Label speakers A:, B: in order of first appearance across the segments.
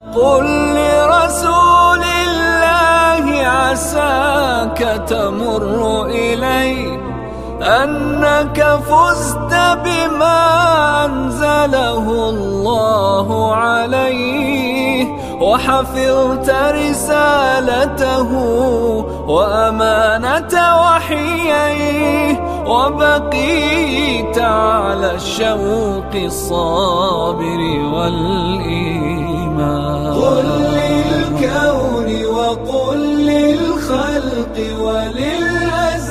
A: قل لرسول الله عساك تمر إلي أنك فزت بما أنزله الله عليه وحفظت رسالته وأمانة وحييه وبقيت على الشوق الصابر والإيمان. قل للكون وقل للخلق وللأزمان.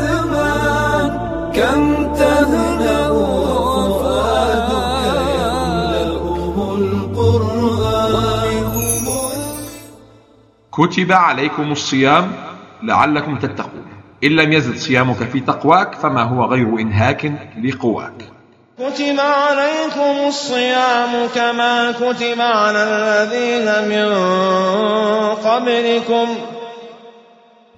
A: كم تهنأ فؤادك يملأه القرآن.
B: كتب عليكم الصيام لعلكم تتقون. إن لم يزد صيامك في تقواك فما هو غير إنهاك لقواك.
C: كتب عليكم الصيام كما كتب على الذين من قبلكم.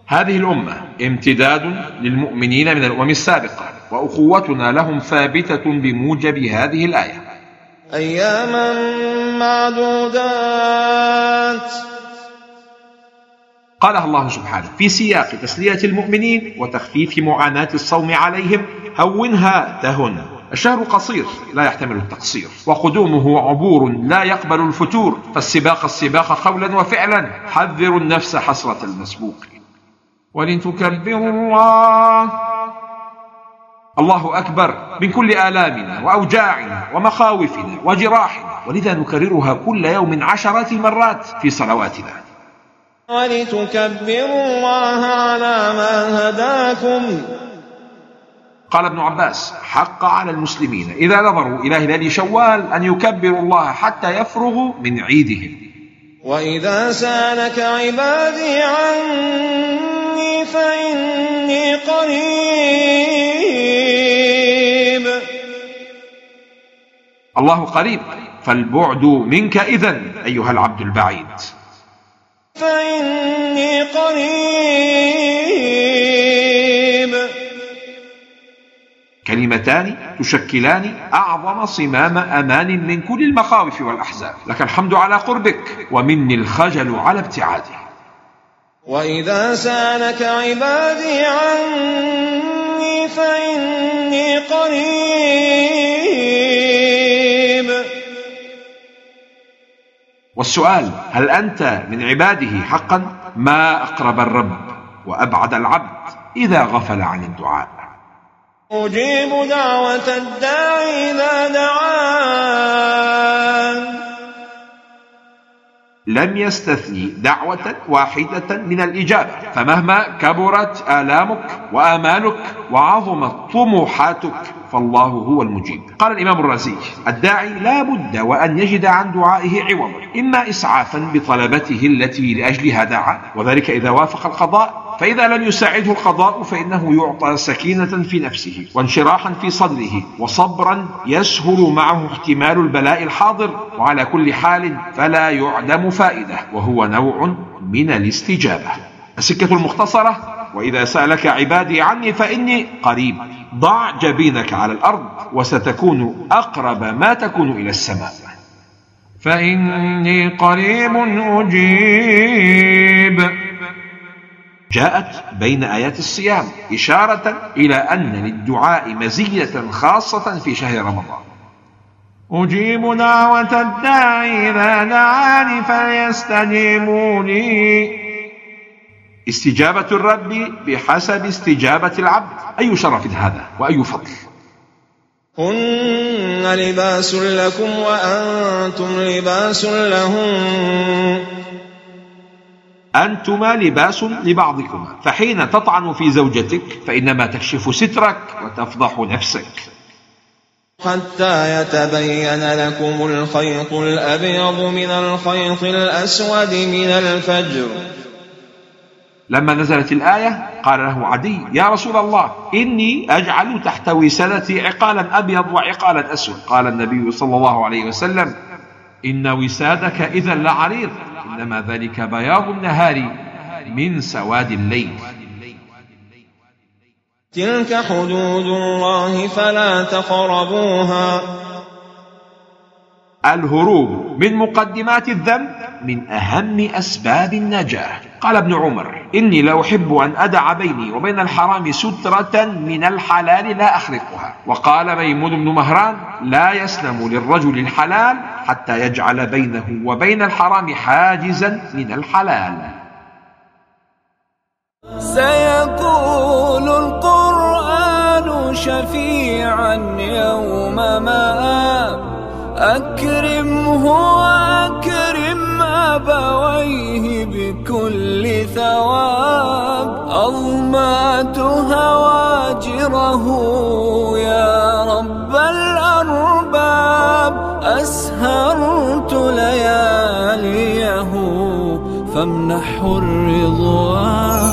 B: هذه الأمة امتداد للمؤمنين من الأمم السابقة وأخوتنا لهم ثابتة بموجب هذه الآية.
C: أياما معدودات.
B: قالها الله سبحانه في سياق تسلية المؤمنين وتخفيف معاناة الصوم عليهم. هونها تهن الشهر قصير لا يحتمل التقصير. وقدومه عبور لا يقبل الفتور فالسباق السباق قولا وفعلا. حذروا النفس حسرة المسبوق. ولتكبروا الله. الله أكبر من كل آلامنا وأوجاعنا ومخاوفنا وجراحنا. ولذا نكررها كل يوم عشرات المرات في صلواتنا.
C: ولتكبروا الله على ما هداكم.
B: قال ابن عباس حق على المسلمين. إذا نظروا إلى هلال شوال أن يكبروا الله حتى يفرغوا من عيدهم.
C: وإذا سألك عبادي عني فإني قريب.
B: الله قريب فالبعد منك إذا أيها العبد البعيد.
C: فإني قريب.
B: كلمتان تشكلان أعظم صمام أمان من كل المخاوف والأحزان لك الحمد على قربك ومني الخجل على ابتعاده
C: وإذا سألك عبادي عني فإني قريب.
B: والسؤال هل أنت من عباده حقا؟ ما أقرب الرب وأبعد العبد إذا غفل عن الدعاء.
C: أجيب دعوة الداعي إذا دعان.
B: لم يستثني دعوة واحدة من الإجابة فمهما كبرت آلامك وآمالك وعظمت طموحاتك فالله هو المجيب. قال الإمام الرازي الداعي لا بد وأن يجد عن دعائه عوضا إما إسعافا بطلبته التي لأجلها دعا وذلك إذا وافق القضاء فإذا لم يساعده القضاء فإنه يعطى سكينة في نفسه وانشراحا في صدره وصبرا يسهل معه احتمال البلاء الحاضر وعلى كل حال فلا يعدم فائدة وهو نوع من الاستجابة. السكة المختصرة وإذا سألك عبادي عني فإني قريب. ضع جبينك على الأرض وستكون أقرب ما تكون إلى السماء. فإني قريب أجيب. جاءت بين آيات الصيام إشارة إلى أن للدعاء مزية خاصة في شهر رمضان. أجيب دعوة الداعي إذا دعاني فليستجيبوا لي استجابة الرب بحسب استجابة العبد. أي شرف هذا وأي فضل؟
C: هن لباس لكم وأنتم لباس لهم.
B: أنتما لباس لبعضكما فحين تطعن في زوجتك فإنما تكشف سترك وتفضح نفسك.
C: حتى يتبين لكم الخيط الأبيض من الخيط الأسود من الفجر.
B: لما نزلت الآية قال له عدي يا رسول الله إني أجعل تحت وسادتي عقالا أبيض وعقالا أسود. قال النبي صلى الله عليه وسلم إن وسادك إذا لعريض. إنما ذلك بياض النهار من سواد الليل.
C: تلك حدود الله فلا تقربوها.
B: الهروب من مقدمات الذنب من أهم أسباب النجاة. قال ابن عمر إني لا أحب أن أدع بيني وبين الحرام سترة من الحلال لا أخرقها وقال ميمون بن مهران لا يسلم للرجل الحلال حتى يجعل بينه وبين الحرام حاجزا من الحلال.
A: سيقول هواجره يا رب الأرباب أسهرت لياليه فامنحه الرضوان.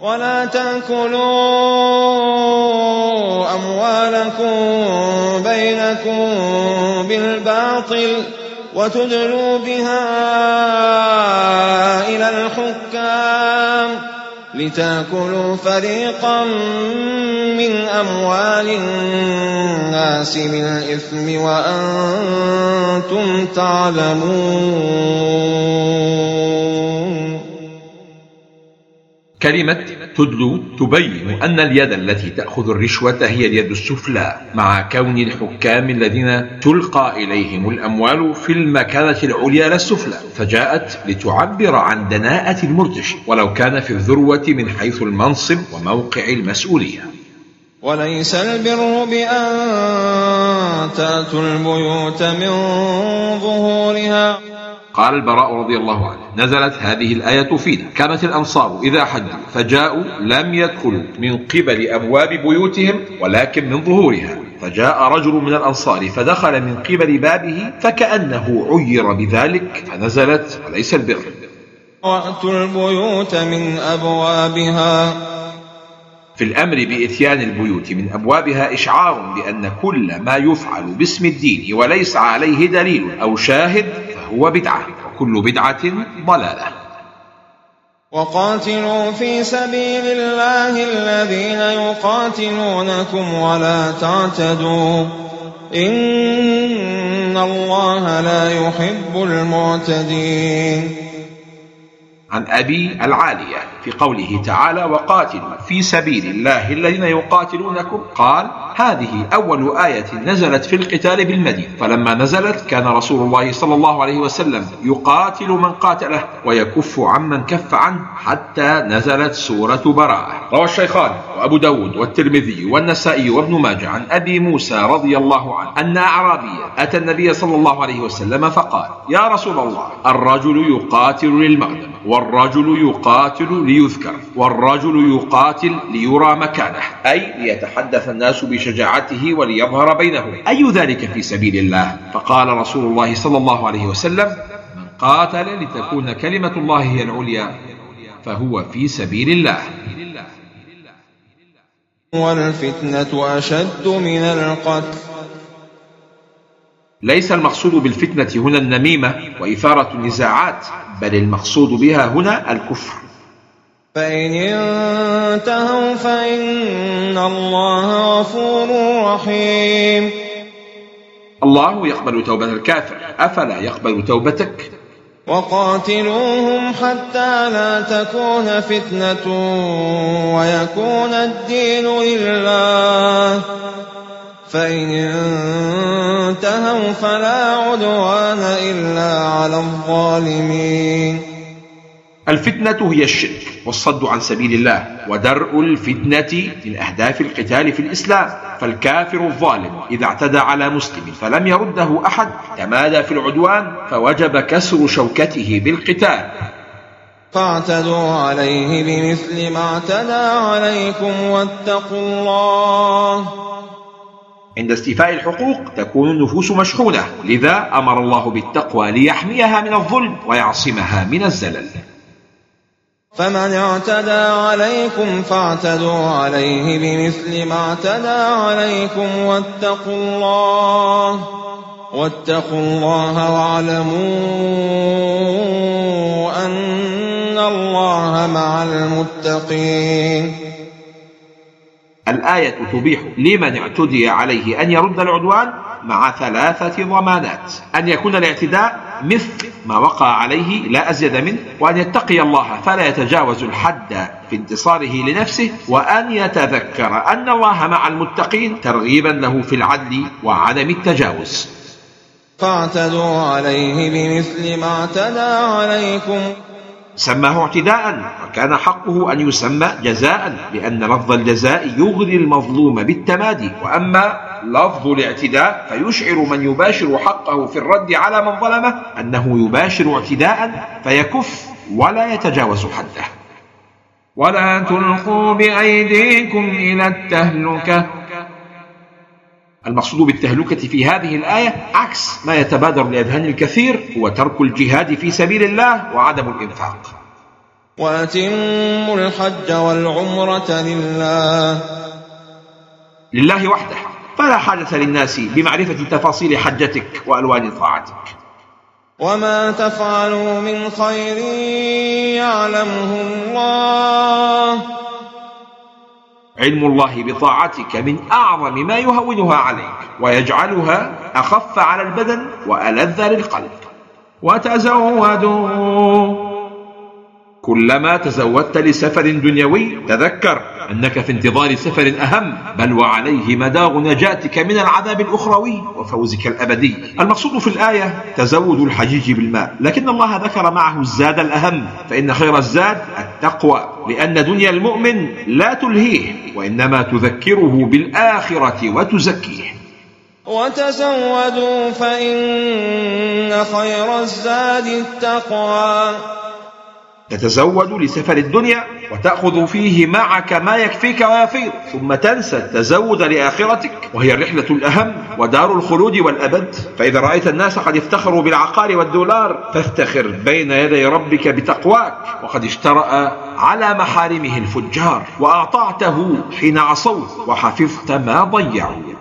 C: ولا تأكلوا أموالكم بينكم بالباطل وتدلوا بها إلى الحكام. لتأكلوا فريقا من أموال الناس بالإثم وأنتم تعلمون.
B: كلمة تدلو تبين أن اليد التي تأخذ الرشوة هي اليد السفلى مع كون الحكام الذين تلقى إليهم الأموال في المكانة العليا لا السفلى فجاءت لتعبر عن دناءة المرتشي ولو كان في الذروة من حيث المنصب وموقع المسؤولية.
C: وليس البر بأن تأتوا البيوت من ظهورها.
B: قال البراء رضي الله عنه نزلت هذه الآية فينا. كانت الأنصار إذا حجوا فجاءوا لم يدخلوا من قبل أبواب بيوتهم ولكن من ظهورها. فجاء رجل من الأنصار فدخل من قبل بابه فكأنه عير بذلك فنزلت وليس البر.
C: وأتوا البيوت من أبوابها.
B: في الأمر بإتيان البيوت من أبوابها إشعار بأن كل ما يفعل باسم الدين وليس عليه دليل أو شاهد فهو بدعة وكل بدعة ضلالة.
C: وقاتلوا في سبيل الله الذين يقاتلونكم ولا تعتدوا. إن الله لا يحب المعتدين.
B: عن أبي العالية. في قوله تعالى وقاتلوا في سبيل الله الذين يقاتلونكم. قال هذه أول آية نزلت في القتال بالمدينة. فلما نزلت كان رسول الله صلى الله عليه وسلم يقاتل من قاتله ويكف عمن كف عنه حتى نزلت سورة براءة. روى الشيخان وأبو داود والترمذي والنسائي وابن ماجه عن أبي موسى رضي الله عنه أن أعرابيا أتى النبي صلى الله عليه وسلم فقال يا رسول الله الرجل يقاتل للمغنم والرجل يقاتل ليذكر والرجل يقاتل ليرى مكانه. أي ليتحدث الناس بشجاعته وليظهر بينهم. أي ذلك في سبيل الله؟ فقال رسول الله صلى الله عليه وسلم من قاتل لتكون كلمة الله هي العليا فهو في سبيل الله.
C: والفتنة أشد من القتل.
B: ليس المقصود بالفتنة هنا النميمة وإثارة النزاعات بل المقصود بها هنا الكفر.
C: فإن انتهوا فإن الله غفور رحيم.
B: الله يقبل توبة الكافر. أفلا يقبل توبتك؟
C: وقاتلوهم حتى لا تكون فتنة ويكون الدين لله. فإن انتهوا فلا عدوان إلا على الظالمين.
B: الفتنة هي الشرك والصد عن سبيل الله ودرء الفتنة من أهداف القتال في الإسلام. فالكافر الظالم إذا اعتدى على مسلم فلم يرده أحد تمادى في العدوان فوجب كسر شوكته بالقتال.
C: فاعتدوا عليه بمثل ما اعتدى عليكم واتقوا الله.
B: عند استيفاء الحقوق تكون النفوس مشحونة لذا أمر الله بالتقوى ليحميها من الظلم ويعصمها من الزلل.
C: فمن اعتدى عليكم فاعتدوا عليه بمثل ما اعتدى عليكم واتقوا الله واتقوا الله واعلموا أن الله مع المتقين.
B: الآية تبيح لمن اعتدي عليه أن يرد العدوان مع ثلاثة ضمانات. أن يكون الاعتداء مثل ما وقع عليه لا أزيد منه وأن يتقي الله فلا يتجاوز الحد في انتصاره لنفسه وأن يتذكر أن الله مع المتقين ترغيبا له في العدل وعدم التجاوز.
C: فاعتدوا عليه بمثل ما اعتدى عليكم.
B: سماه اعتداء. وكان حقه أن يسمى جزاء لأن لفظ الجزاء يغري المظلوم بالتمادي. وأما لفظ الاعتداء فيشعر من يباشر حقه في الرد على من ظلمه أنه يباشر اعتداء فيكف ولا يتجاوز حده.
A: ولا تلقوا بأيديكم إلى التهلكة.
B: المقصود بالتهلكة في هذه الآية عكس ما يتبادر لأذهان الكثير هو ترك الجهاد في سبيل الله وعدم الإنفاق.
C: وأتموا الحج والعمرة لله.
B: لله وحده. فلا حاجة للناس بمعرفة تفاصيل حجتك وألوان طاعتك.
C: وما تفعلوا من خير يعلمه الله.
B: علم الله بطاعتك من أعظم ما يهونها عليك ويجعلها أخف على البدن وألذ للقلب.
A: وتزودوا
B: كلما تزودت لسفر دنيوي تذكر أنك في انتظار سفر أهم بل وعليه مدار نجاتك من العذاب الأخروي وفوزك الأبدي. المقصود في الآية تزود الحجيج بالماء لكن الله ذكر معه الزاد الأهم فإن خير الزاد التقوى. لأن دنيا المؤمن لا تلهيه وإنما تذكره بالآخرة وتزكيه.
C: وتزودوا فإن خير الزاد التقوى.
B: تتزود لسفر الدنيا وتأخذ فيه معك ما يكفيك ويفيض. ثم تنسى التزود لآخرتك وهي الرحلة الأهم ودار الخلود والأبد. فإذا رأيت الناس قد افتخروا بالعقار والدولار فافتخر بين يدي ربك بتقواك. وقد اشترأ على محارمه الفجار وأعطعته حين عصوت وحفظت ما ضيعوا.